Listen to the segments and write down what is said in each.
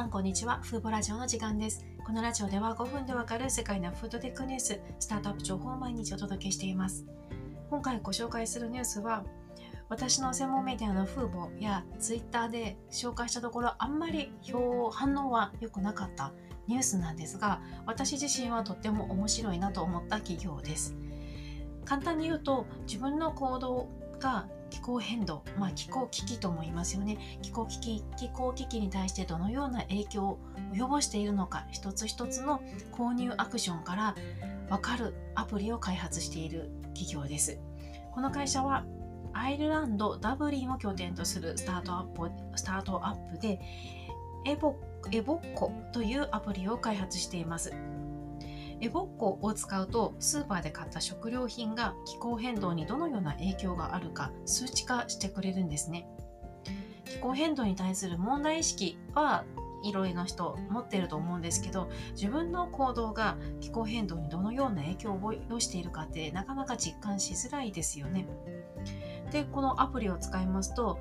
さんこんにちは。フーボラジオの時間です。このラジオでは5分でわかる世界のフードテックニュース、スタートアップ情報を毎日お届けしています。今回ご紹介するニュースは、私の専門メディアのフーボやツイッターで紹介したところあんまり表反応は良くなかったニュースなんですが、私自身はとっても面白いなと思った企業です。簡単に言うと、自分の行動が気候変動、まあ、気候危機とも言いますよね。気候危機気候危機に対してどのような影響を及ぼしているのか一つ一つの購入アクションから分かるアプリを開発している企業です。この会社はアイルランドダブリンを拠点とするスタートアップスタートアップでエボエボッコというアプリを開発していますエボッコを使うとスーパーで買った食料品が気候変動にどのような影響があるか数値化してくれるんですね。気候変動に対する問題意識はいろいろな人持ってると思うんですけど自分の行動が気候変動にどのような影響を及ぼしているかってなかなか実感しづらいですよね。でこのアプリを使いますと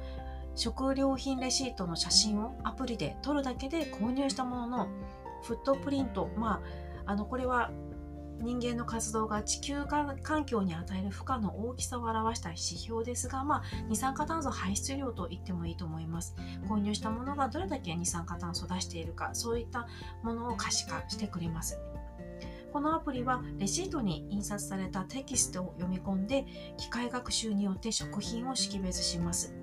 食料品レシートの写真をアプリで撮るだけで購入したもののフットプリントまああのこれは人間の活動が地球環境に与える負荷の大きさを表した指標ですが、まあ、二酸化炭素排出量と言ってもいいと思います。購入したものがどれだけ二酸化炭素を出しているか、そういったものを可視化してくれます。このアプリはレシートに印刷されたテキストを読み込んで機械学習によって食品を識別します。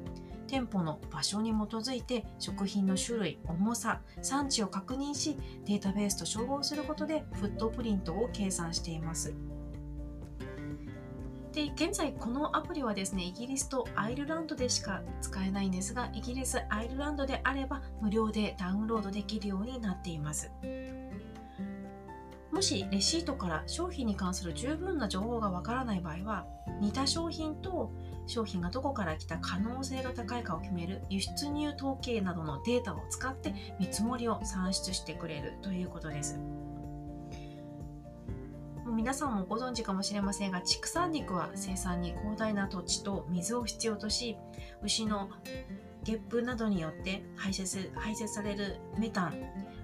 店舗の場所に基づいて食品の種類、重さ、産地を確認し、データベースと照合することでフットプリントを計算しています。で、現在このアプリはですね、イギリスとアイルランドでしか使えないんですが、イギリス、アイルランドであれば無料でダウンロードできるようになっています。もしレシートから商品に関する十分な情報がわからない場合は似た商品と商品がどこから来た可能性が高いかを決める輸出入統計などのデータを使って見積もりを算出してくれるということです。皆さんもご存知かもしれませんが畜産肉は生産に広大な土地と水を必要とし牛のゲップなどによって排泄排泄されるメタン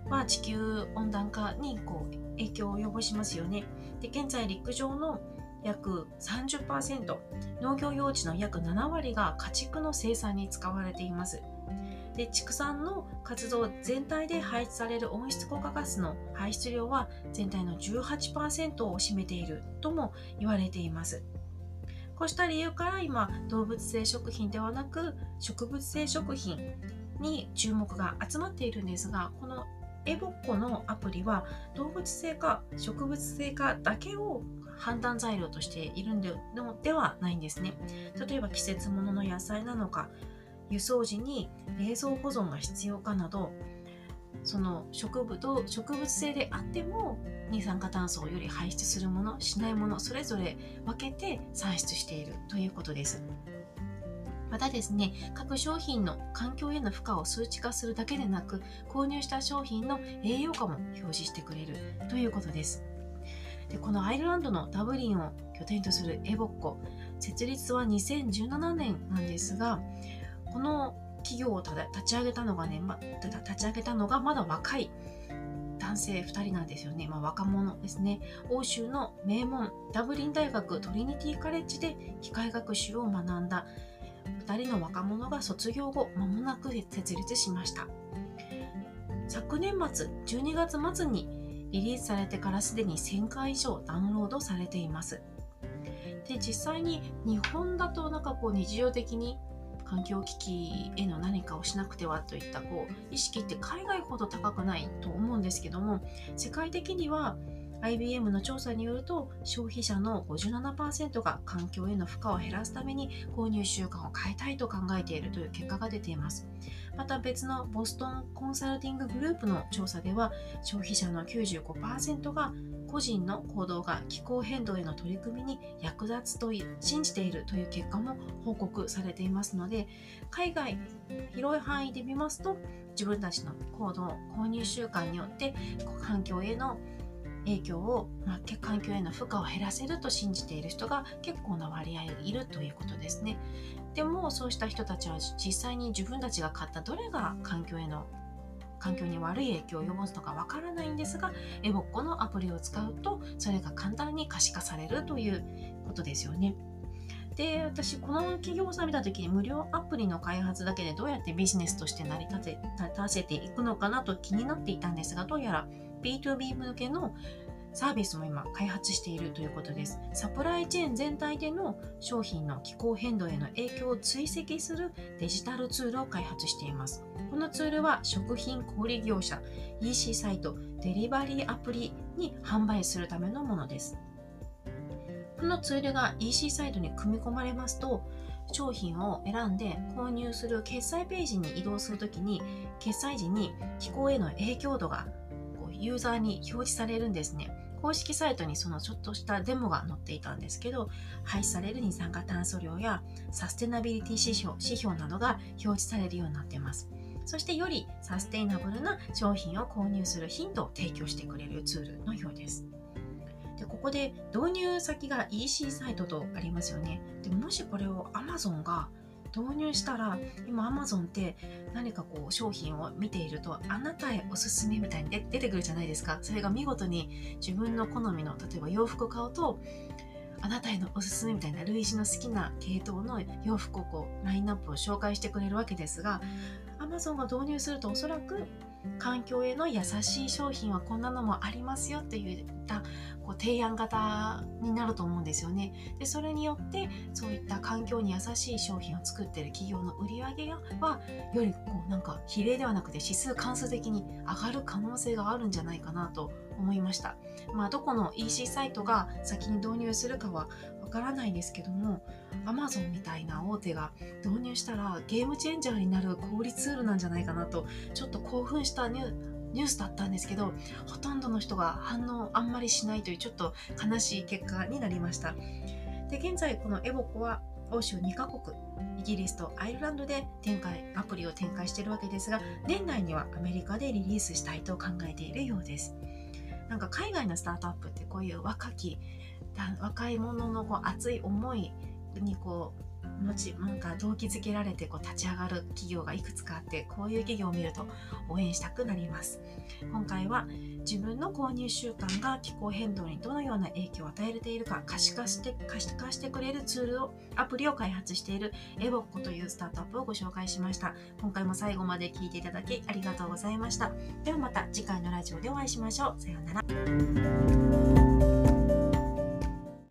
は地球温暖化にこう影響を及ぼしますよね。で現在陸上の約30%農業用地の約7割が家畜の生産に使われています。で畜産の活動全体で排出される温室効果ガスの排出量は全体の18%を占めているとも言われています。こうした理由から今動物性食品ではなく植物性食品に注目が集まっているんですがこのエボッコのアプリは動物性か植物性かだけを判断材料としているのではないんですね。例えば季節物の野菜なのか、輸送時に冷蔵保存が必要かなど、その植物と植物性であっても二酸化炭素をより排出するもの、しないもの、それぞれ分けて算出しているということです。またですね、各商品の環境への負荷を数値化するだけでなく、購入した商品の栄養価も表示してくれるということです。でこのアイルランドのダブリンを拠点とするエボッコ、設立は2017年なんですが、この企業を立ち上げたのがね、ま、立ち上げたのがまだ若い男性2人なんですよね。まあ、若者ですね。欧州の名門ダブリン大学トリニティカレッジで機械学習を学んだ2人の若者が卒業後間もなく設立しました。昨年末12月末にリリースされてからすでに1000回以上ダウンロードされています。で実際に日本だとなんかこう日常的に環境危機への何かをしなくてはといったこう意識って海外ほど高くないと思うんですけども世界的には IBM の調査によると消費者の57%が環境への負荷を減らすために購入習慣を変えたいと考えているという結果が出ています。また別のボストンコンサルティンググループの調査では消費者の95%が個人の行動が気候変動への取り組みに役立つと信じているという結果も報告されていますので海外広い範囲で見ますと自分たちの行動購入習慣によって環境への影響を、まあ、環境への負荷を減らせると信じている人が結構な割合いるということですね。でもそうした人たちは実際に自分たちが買ったどれが環境への環境に悪い影響を及ぼすのかわからないんですがエボッコのアプリを使うとそれが簡単に可視化されるということですよね。で私この企業さん見た時に無料アプリの開発だけでどうやってビジネスとして成り立て立たせていくのかなと気になっていたんですがどうやら B2B 向けのサービスも今開発しているということです。サプライチェーン全体での商品の気候変動への影響を追跡するデジタルツールを開発しています。このツールは食品小売業者、EC サイト、デリバリーアプリに販売するためのものです。このツールが EC サイトに組み込まれますと、商品を選んで購入する決済ページに移動するときに、決済時に気候への影響度がユーザーに表示されるんですね。公式サイトにそのちょっとしたデモが載っていたんですけど、排出される二酸化炭素量やサステナビリティ指標指標などが表示されるようになっています。そしてよりサステイナブルな商品を購入するヒントを提供してくれるツールのようです。でここで導入先が EC サイトとありますよね。でもしこれを Amazon が導入したら今 Amazon って何かこう商品を見ているとあなたへおすすめみたいに出てくるじゃないですか。それが見事に自分の好みの例えば洋服を買うとあなたへのおすすめみたいな類似の好きな系統の洋服をこうラインナップを紹介してくれるわけですが Amazon が導入するとおそらく環境への優しい商品はこんなのもありますよっていったこう提案型になると思うんですよね。でそれによってそういった環境に優しい商品を作っている企業の売り上げはよりこうなんか比例ではなくて指数関数的に上がる可能性があるんじゃないかなと思いました。まあ、どこの EC サイトが先に導入するかはからないんですけども Amazon みたいな大手が導入したらゲームチェンジャーになる小売ツールなんじゃないかなとちょっと興奮したニュニュースだったんですけどほとんどの人が反応あんまりしないというちょっと悲しい結果になりました。で現在このエボコは欧州2カ国イギリスとアイルランドで展開アプリを展開しているわけですが年内にはアメリカでリリースしたいと考えているようです。なんか海外のスタートアップってこういう若き若い者のこう熱い思いにこう後なんか動機づけられてこう立ち上がる企業がいくつかあってこういう企業を見ると応援したくなります。今回は自分の購入習慣が気候変動にどのような影響を与えているか可視化して可視化してくれるツールをアプリを開発しているエボッコというスタートアップをご紹介しました。今回も最後まで聞いていただきありがとうございました。ではまた次回のラジオでお会いしましょう。さようなら。